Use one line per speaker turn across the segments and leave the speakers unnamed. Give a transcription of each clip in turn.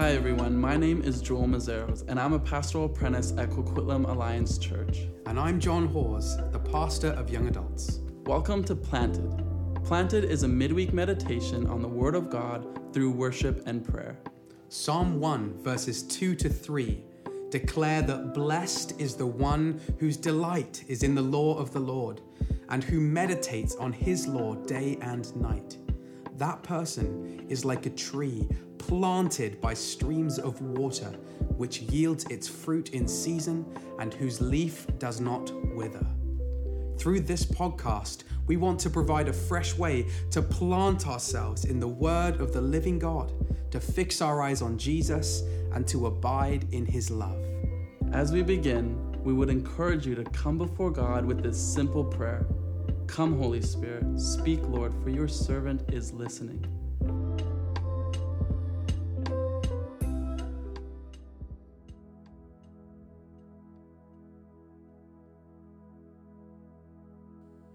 Hi, everyone. My name is Joel Mazeros, and I'm a pastoral apprentice at Coquitlam Alliance Church.
And I'm John Hawes, the pastor of young adults.
Welcome to Planted. Planted is a midweek meditation on the Word of God through worship and prayer.
Psalm 1, verses 2 to 3 declare that blessed is the one whose delight is in the law of the Lord, and who meditates on his law day and night. That person is like a tree planted by streams of water, which yields its fruit in season and whose leaf does not wither. Through this podcast, we want to provide a fresh way to plant ourselves in the Word of the living God, to fix our eyes on Jesus, and to abide in His love.
As we begin, we would encourage you to come before God with this simple prayer Come, Holy Spirit, speak, Lord, for your servant is listening.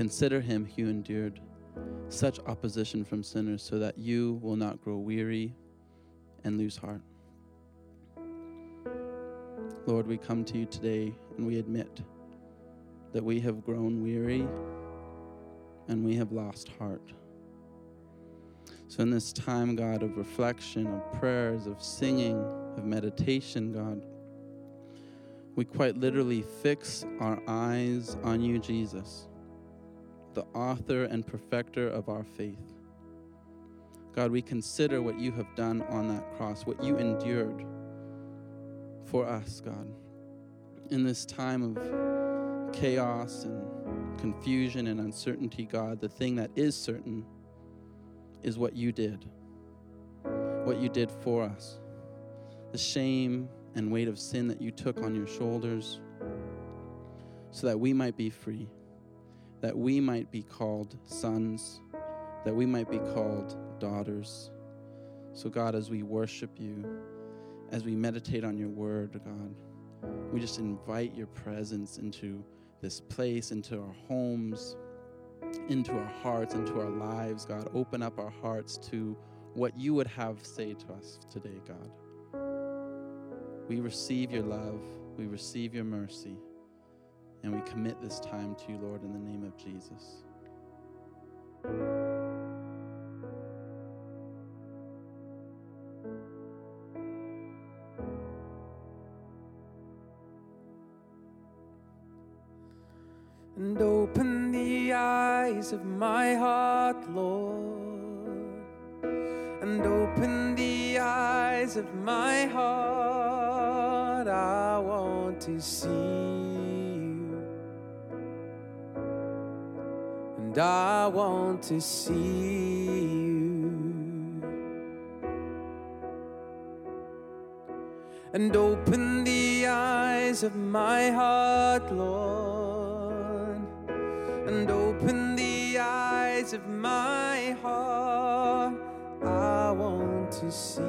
Consider him who endured such opposition from sinners, so that you will not grow weary and lose heart. Lord, we come to you today and we admit that we have grown weary and we have lost heart. So, in this time, God, of reflection, of prayers, of singing, of meditation, God, we quite literally fix our eyes on you, Jesus the author and perfecter of our faith. God, we consider what you have done on that cross, what you endured for us, God. In this time of chaos and confusion and uncertainty, God, the thing that is certain is what you did, what you did for us. The shame and weight of sin that you took on your shoulders so that we might be free that we might be called sons, that we might be called daughters. So, God, as we worship you, as we meditate on your word, God, we just invite your presence into this place, into our homes, into our hearts, into our lives, God. Open up our hearts to what you would have say to us today, God. We receive your love, we receive your mercy. And we commit this time to you, Lord, in the name of Jesus.
And open the eyes of my heart, Lord. And open the eyes of my heart. I want to see. And I want to see you. And open the eyes of my heart, Lord. And open the eyes of my heart. I want to see you.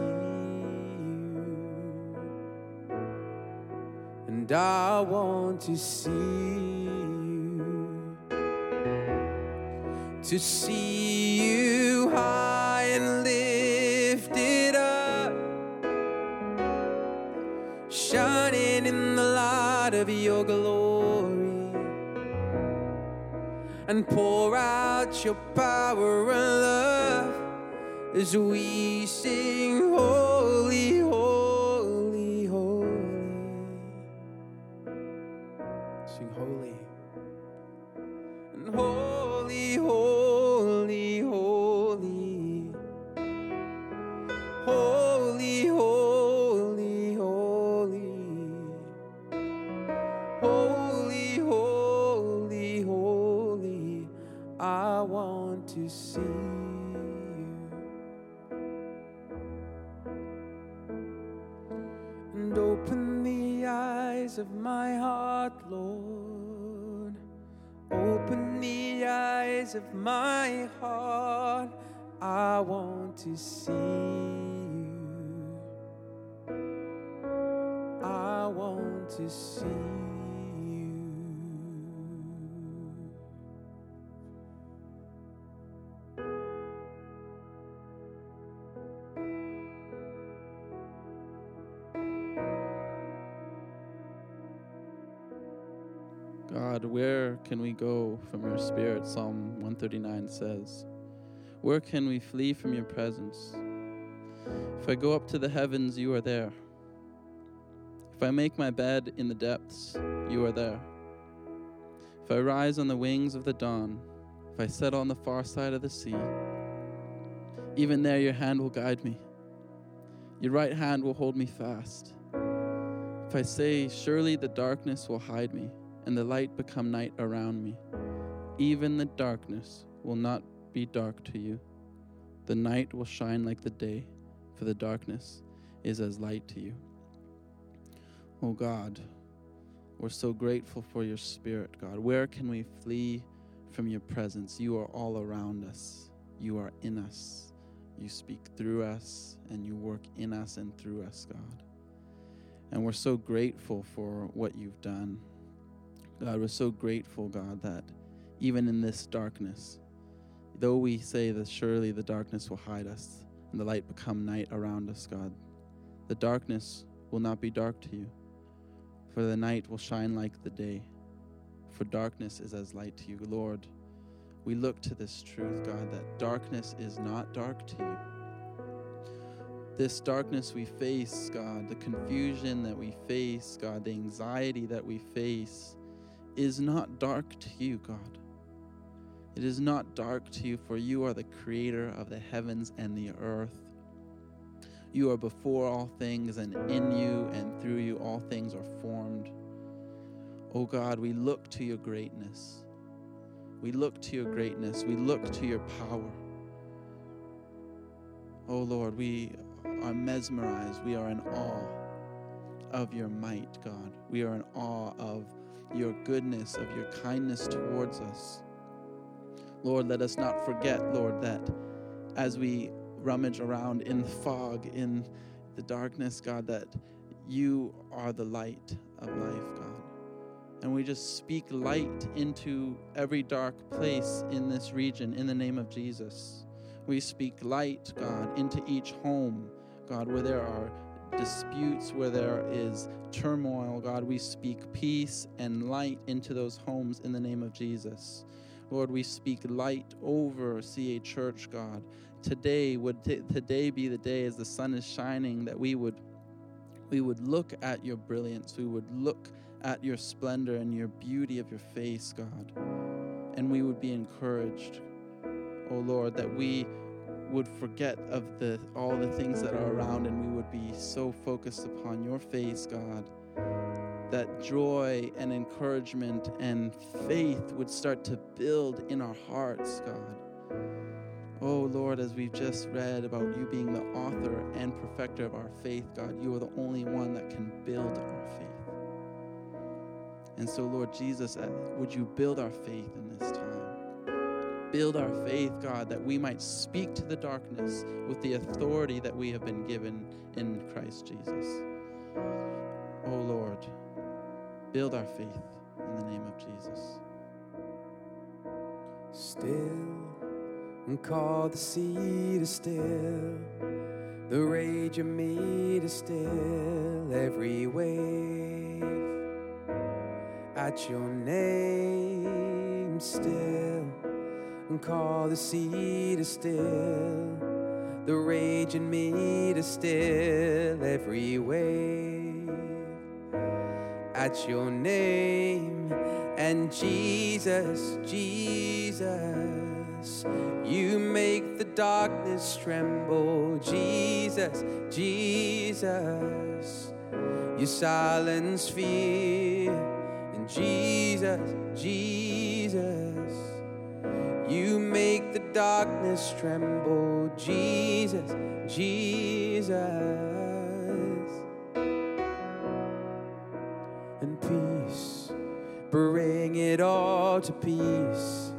And I want to see to see you high and lifted up, shining in the light of your glory, and pour out your power and love as we sing, to see you and open the eyes of my heart, Lord. Open the eyes of my heart. I want to see you. I want to see you.
Can we go from your spirit? Psalm 139 says. Where can we flee from your presence? If I go up to the heavens, you are there. If I make my bed in the depths, you are there. If I rise on the wings of the dawn, if I settle on the far side of the sea, even there your hand will guide me. Your right hand will hold me fast. If I say, Surely the darkness will hide me, and the light become night around me, even the darkness will not be dark to you. The night will shine like the day, for the darkness is as light to you. Oh God, we're so grateful for your spirit, God. Where can we flee from your presence? You are all around us, you are in us. You speak through us, and you work in us and through us, God. And we're so grateful for what you've done. God, we're so grateful, God, that even in this darkness, though we say that surely the darkness will hide us and the light become night around us, God, the darkness will not be dark to you, for the night will shine like the day, for darkness is as light to you. Lord, we look to this truth, God, that darkness is not dark to you. This darkness we face, God, the confusion that we face, God, the anxiety that we face, is not dark to you, God. It is not dark to you, for you are the creator of the heavens and the earth. You are before all things, and in you and through you all things are formed. O oh God, we look to your greatness. We look to your greatness. We look to your power. O oh Lord, we are mesmerized. We are in awe of your might, God. We are in awe of your goodness, of your kindness towards us. Lord, let us not forget, Lord, that as we rummage around in the fog, in the darkness, God, that you are the light of life, God. And we just speak light into every dark place in this region in the name of Jesus. We speak light, God, into each home, God, where there are disputes, where there is turmoil, God, we speak peace and light into those homes in the name of Jesus. Lord, we speak light over CA Church, God. Today would t- today be the day as the sun is shining that we would we would look at your brilliance. We would look at your splendor and your beauty of your face, God. And we would be encouraged, oh Lord, that we would forget of the all the things that are around and we would be so focused upon your face, God, that joy and encouragement and faith would start to build in our hearts, God. Oh Lord, as we've just read about you being the author and perfecter of our faith, God, you are the only one that can build our faith. And so, Lord Jesus, uh, would you build our faith in this time? Build our faith, God, that we might speak to the darkness with the authority that we have been given in Christ Jesus. Oh Lord, build our faith in the name of Jesus.
Still, and call the sea to still, the rage of me to still every wave. At your name, still, and call the sea to still, the rage in me to still every wave. At your name, and Jesus, Jesus, you make the darkness tremble. Jesus, Jesus, you silence fear. And Jesus, Jesus, you make the darkness tremble. Jesus, Jesus. and peace. Bring it all to peace.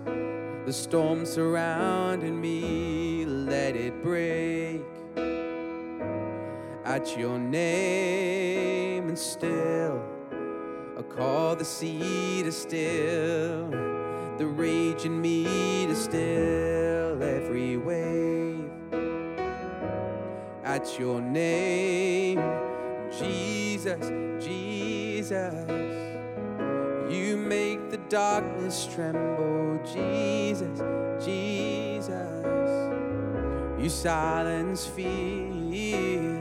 The storm surrounding me, let it break at your name and still. I call the sea to still, the rage in me to still every wave. At your name, Jesus, Jesus, you make the darkness tremble, Jesus, Jesus, you silence fear,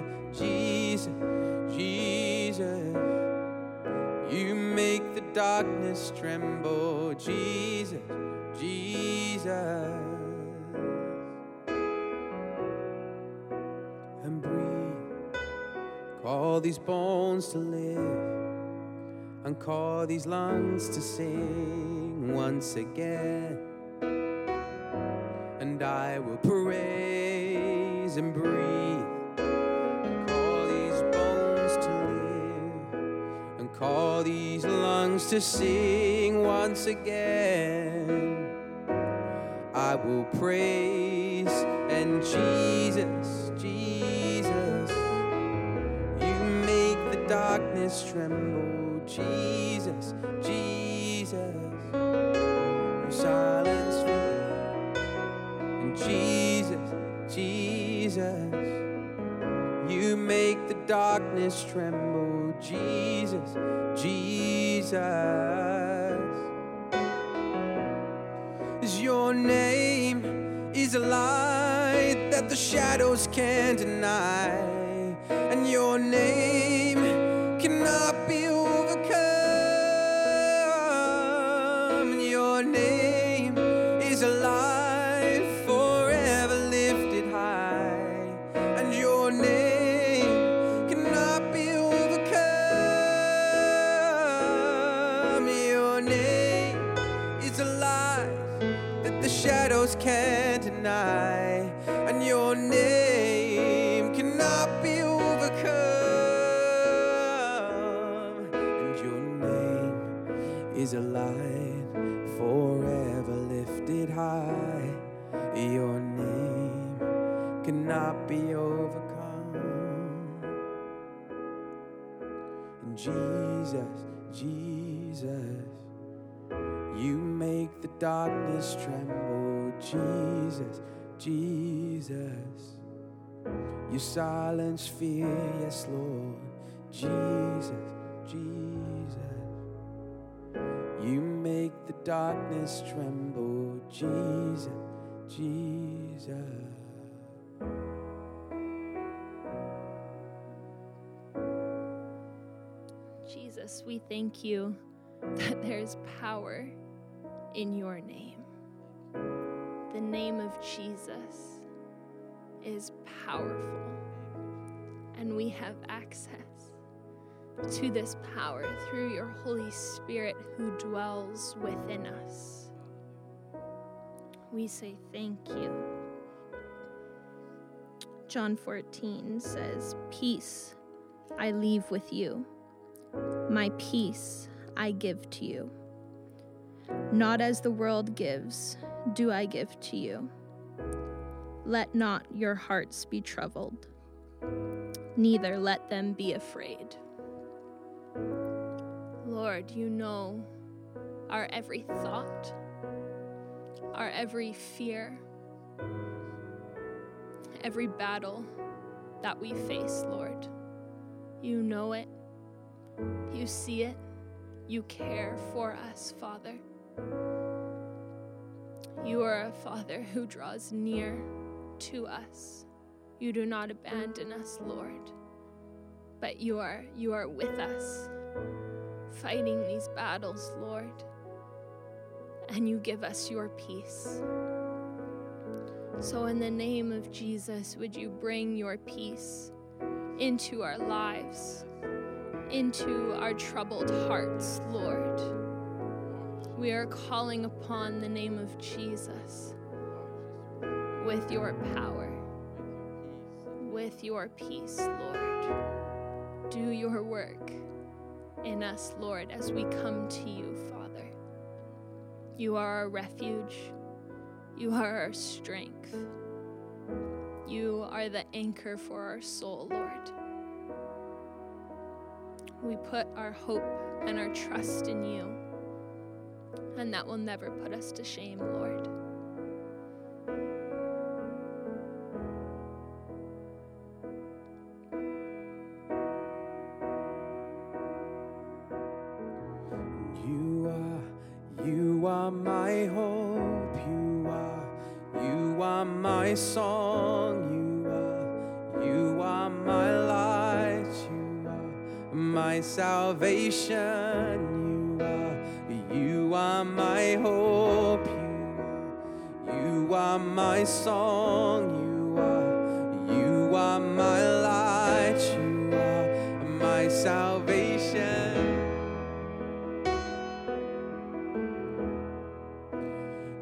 darkness tremble, Jesus, Jesus. And breathe. Call these bones to live, and call these lungs to sing once again. And I will praise and breathe. Call these lungs to sing once again. I will praise and Jesus, Jesus, you make the darkness tremble, Jesus, Jesus, darkness tremble, Jesus, Jesus. Your name is a light that the shadows can't deny, and your name high. Your name cannot be overcome. And Jesus, Jesus, you make the darkness tremble. Jesus, Jesus, you silence fear, yes, Lord. Jesus, Jesus, you make the darkness tremble. Jesus, Jesus.
Jesus, we thank you that there's power in your name. The name of Jesus is powerful, and we have access to this power through your Holy Spirit who dwells within us. We say thank you. John 14 says, Peace I leave with you. My peace I give to you. Not as the world gives, do I give to you. Let not your hearts be troubled, neither let them be afraid. Lord, you know our every thought, our every fear, every battle that we face, Lord. You know it. You see it. You care for us, Father. You are a Father who draws near to us. You do not abandon us, Lord, but you are you are with us fighting these battles, Lord. And you give us your peace. So in the name of Jesus, would you bring your peace into our lives? into our troubled hearts, Lord. We are calling upon the name of Jesus with your power, with your peace, Lord. Do your work in us, Lord, as we come to you, Father. You are our refuge, you are our strength, you are the anchor for our soul, Lord. We put our hope and our trust in you, and that will never put us to shame, Lord.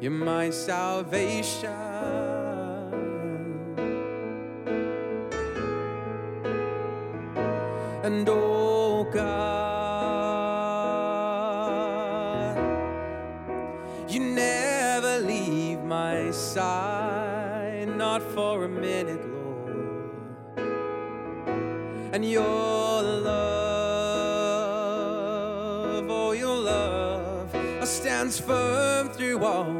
You're my salvation. And oh God, you never leave my side, not for a minute, Lord. And your love, oh, your love stands firm through all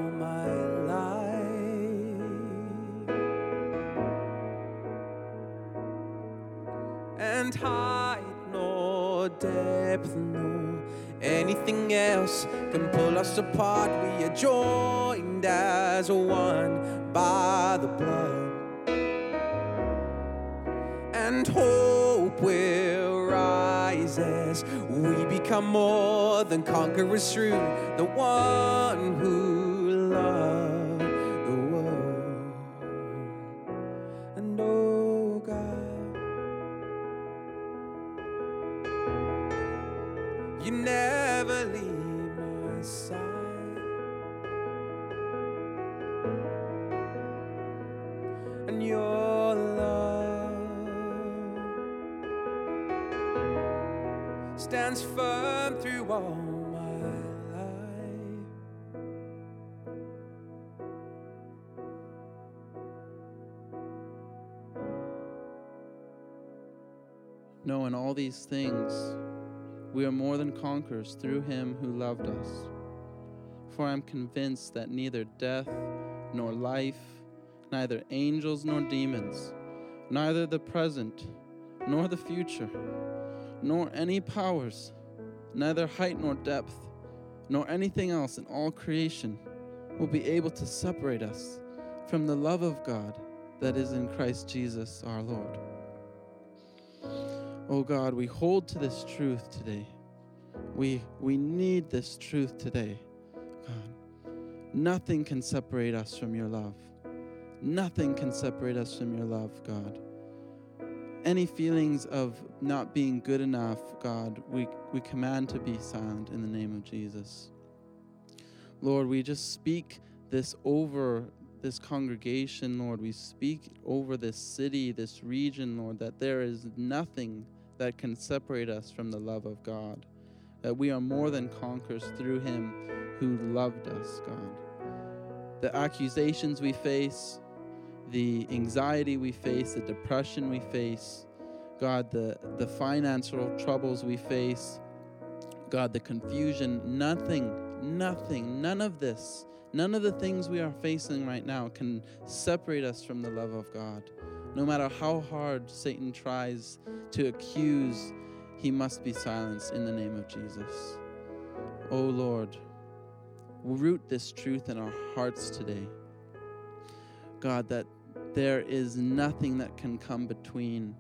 else can pull us apart. We are joined as one by the blood and hope will rise as we become more than conquerors through the one who stands firm through all my life.
No, in all these things, we are more than conquerors through him who loved us. For I am convinced that neither death nor life, neither angels nor demons, neither the present nor the future, nor any powers, neither height nor depth, nor anything else in all creation will be able to separate us from the love of God that is in Christ Jesus our Lord. Oh God, we hold to this truth today. We, we need this truth today. God, nothing can separate us from your love. Nothing can separate us from your love, God. Any feelings of not being good enough, God, we, we command to be silent in the name of Jesus. Lord, we just speak this over this congregation, Lord. We speak over this city, this region, Lord, that there is nothing that can separate us from the love of God. That we are more than conquerors through Him who loved us, God. The accusations we face, the anxiety we face, the depression we face, God, the, the financial troubles we face, God, the confusion, nothing, nothing, none of this, none of the things we are facing right now can separate us from the love of God. No matter how hard Satan tries to accuse, he must be silenced in the name of Jesus. Oh Lord, root this truth in our hearts today. God, that there is nothing that can come between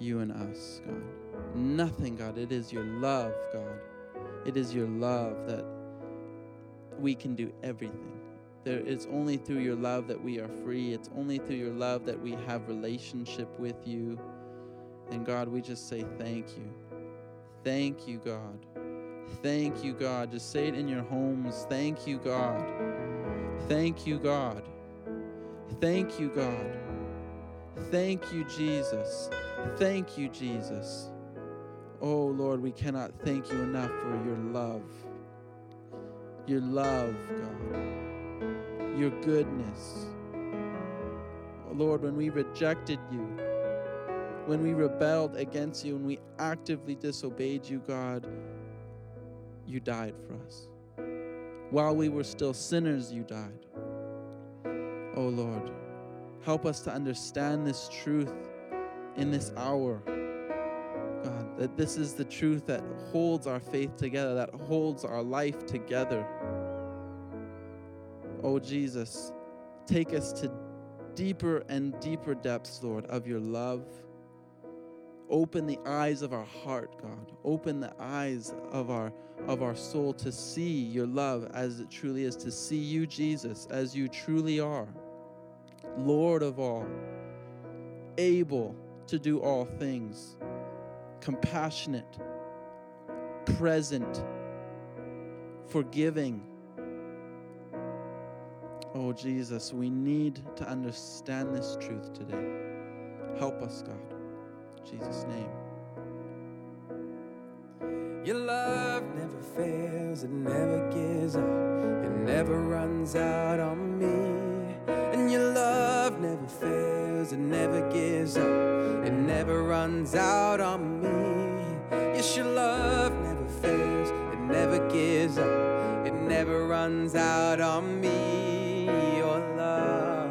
you and us, God. Nothing, God. It is your love, God. It is your love that we can do everything. There, it's only through your love that we are free. It's only through your love that we have relationship with you. And God, we just say thank you. Thank you, God. Thank you, God. Just say it in your homes. Thank you, God. Thank you, God. Thank you, God. Thank you, Jesus. Thank you, Jesus. Oh Lord, we cannot thank you enough for your love. Your love, God. Your goodness. Oh Lord, when we rejected you, when we rebelled against you, and we actively disobeyed you, God, you died for us. While we were still sinners, you died. Oh Lord, help us to understand this truth in this hour. God, that this is the truth that holds our faith together, that holds our life together. Oh Jesus, take us to deeper and deeper depths, Lord, of your love. Open the eyes of our heart, God. Open the eyes of our of our soul to see your love as it truly is, to see you, Jesus, as you truly are. Lord of all, able to do all things, compassionate, present, forgiving. Oh, Jesus, we need to understand this truth today. Help us, God. In Jesus' name.
Your love never fails, it never gives up, it never runs out on me. Never fails, it never gives up, it never runs out on me. Yes, your love never fails, it never gives up, it never runs out on me. Your love.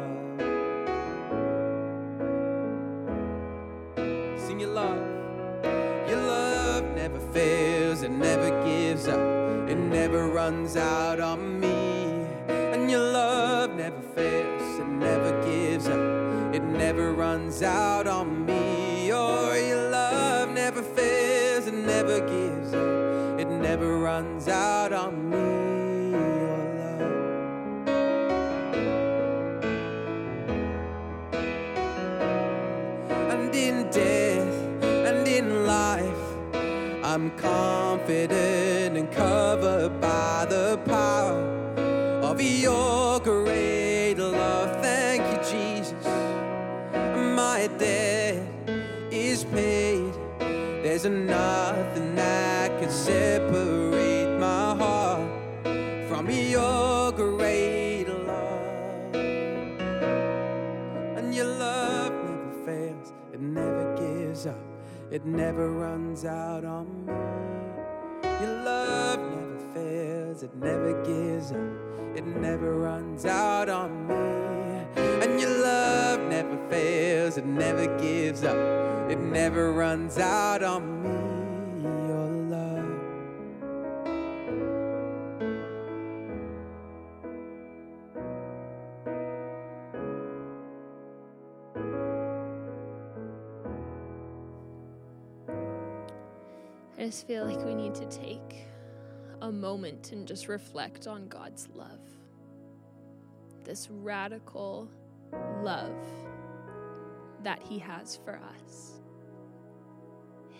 Sing your love. Your love never fails, it never gives up, it never runs out on me. Out on me. Or your love never fails, it never gives up, it never runs out on me. Your love. and in death and in life. I'm confident and covered by the power of your There's nothing that can separate my heart from your great love. And your love never fails, it never gives up, it never runs out on me. Your love never fails, it never gives up, it never runs out on me. And your love never fails, it never gives up, never runs out on me. Your love.
I just feel like we need to take a moment and just reflect on God's love. This radical love that He has for us,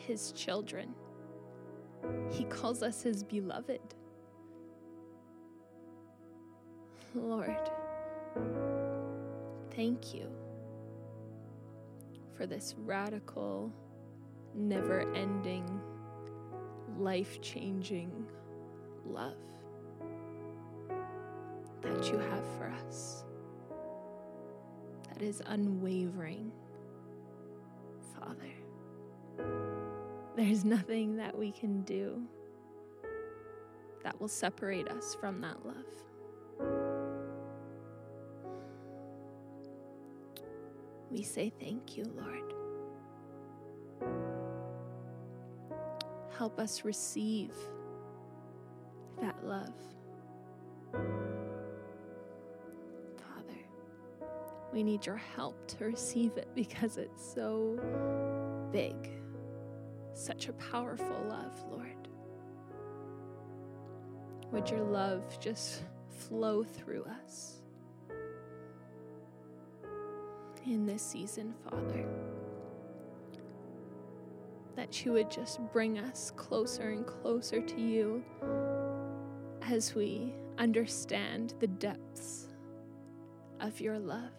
His children. He calls us His beloved. Lord, thank you for this radical, never ending life changing love that you have for us, that is unwavering, Father. There's nothing that we can do that will separate us from that love. We say thank you, Lord. help us receive that love. Father, we need your help to receive it because it's so big, such a powerful love, Lord. Would your love just flow through us in this season, Father? that you would just bring us closer and closer to you as we understand the depths of your love,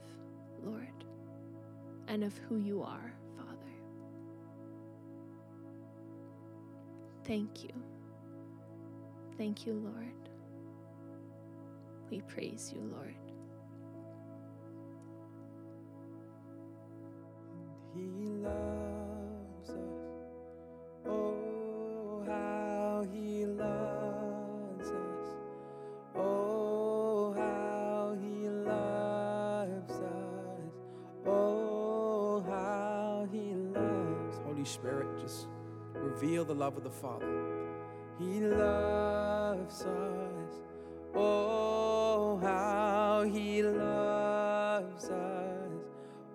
Lord, and of who you are, Thank you. Thank you, Lord. We praise you, Lord.
He loves us. Oh, how he loves us. Oh, how he loves us. Oh, how he loves. Holy Spirit, just reveal the love of the Father. He loves us. Oh, how he loves us.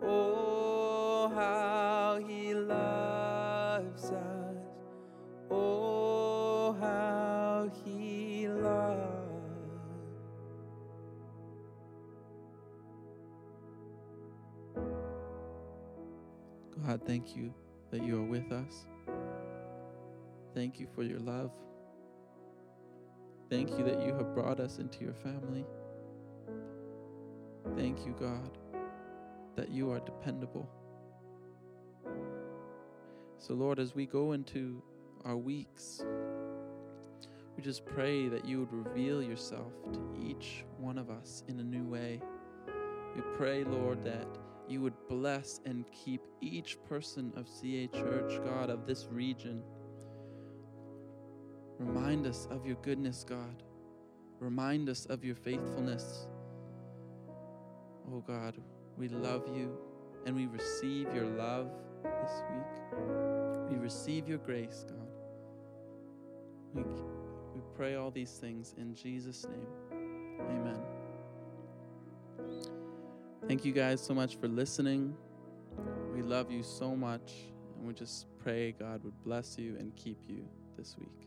Oh, how he loves us. Oh, how he loves.
God, thank you that you are with us. Thank you for your love. Thank you that you have brought us into your family. Thank you, God, that you are dependable. So, Lord, as we go into our weeks, we just pray that you would reveal yourself to each one of us in a new way. We pray, Lord, that you would bless and keep each person of CA Church, God, of this region. Remind us of your goodness, God. Remind us of your faithfulness. Oh God, we love you and we receive your love this week. We receive your grace, God. We, we pray all these things in Jesus' name. Amen. Thank you guys so much for listening. We love you so much, and we just pray God would bless you and keep you this week.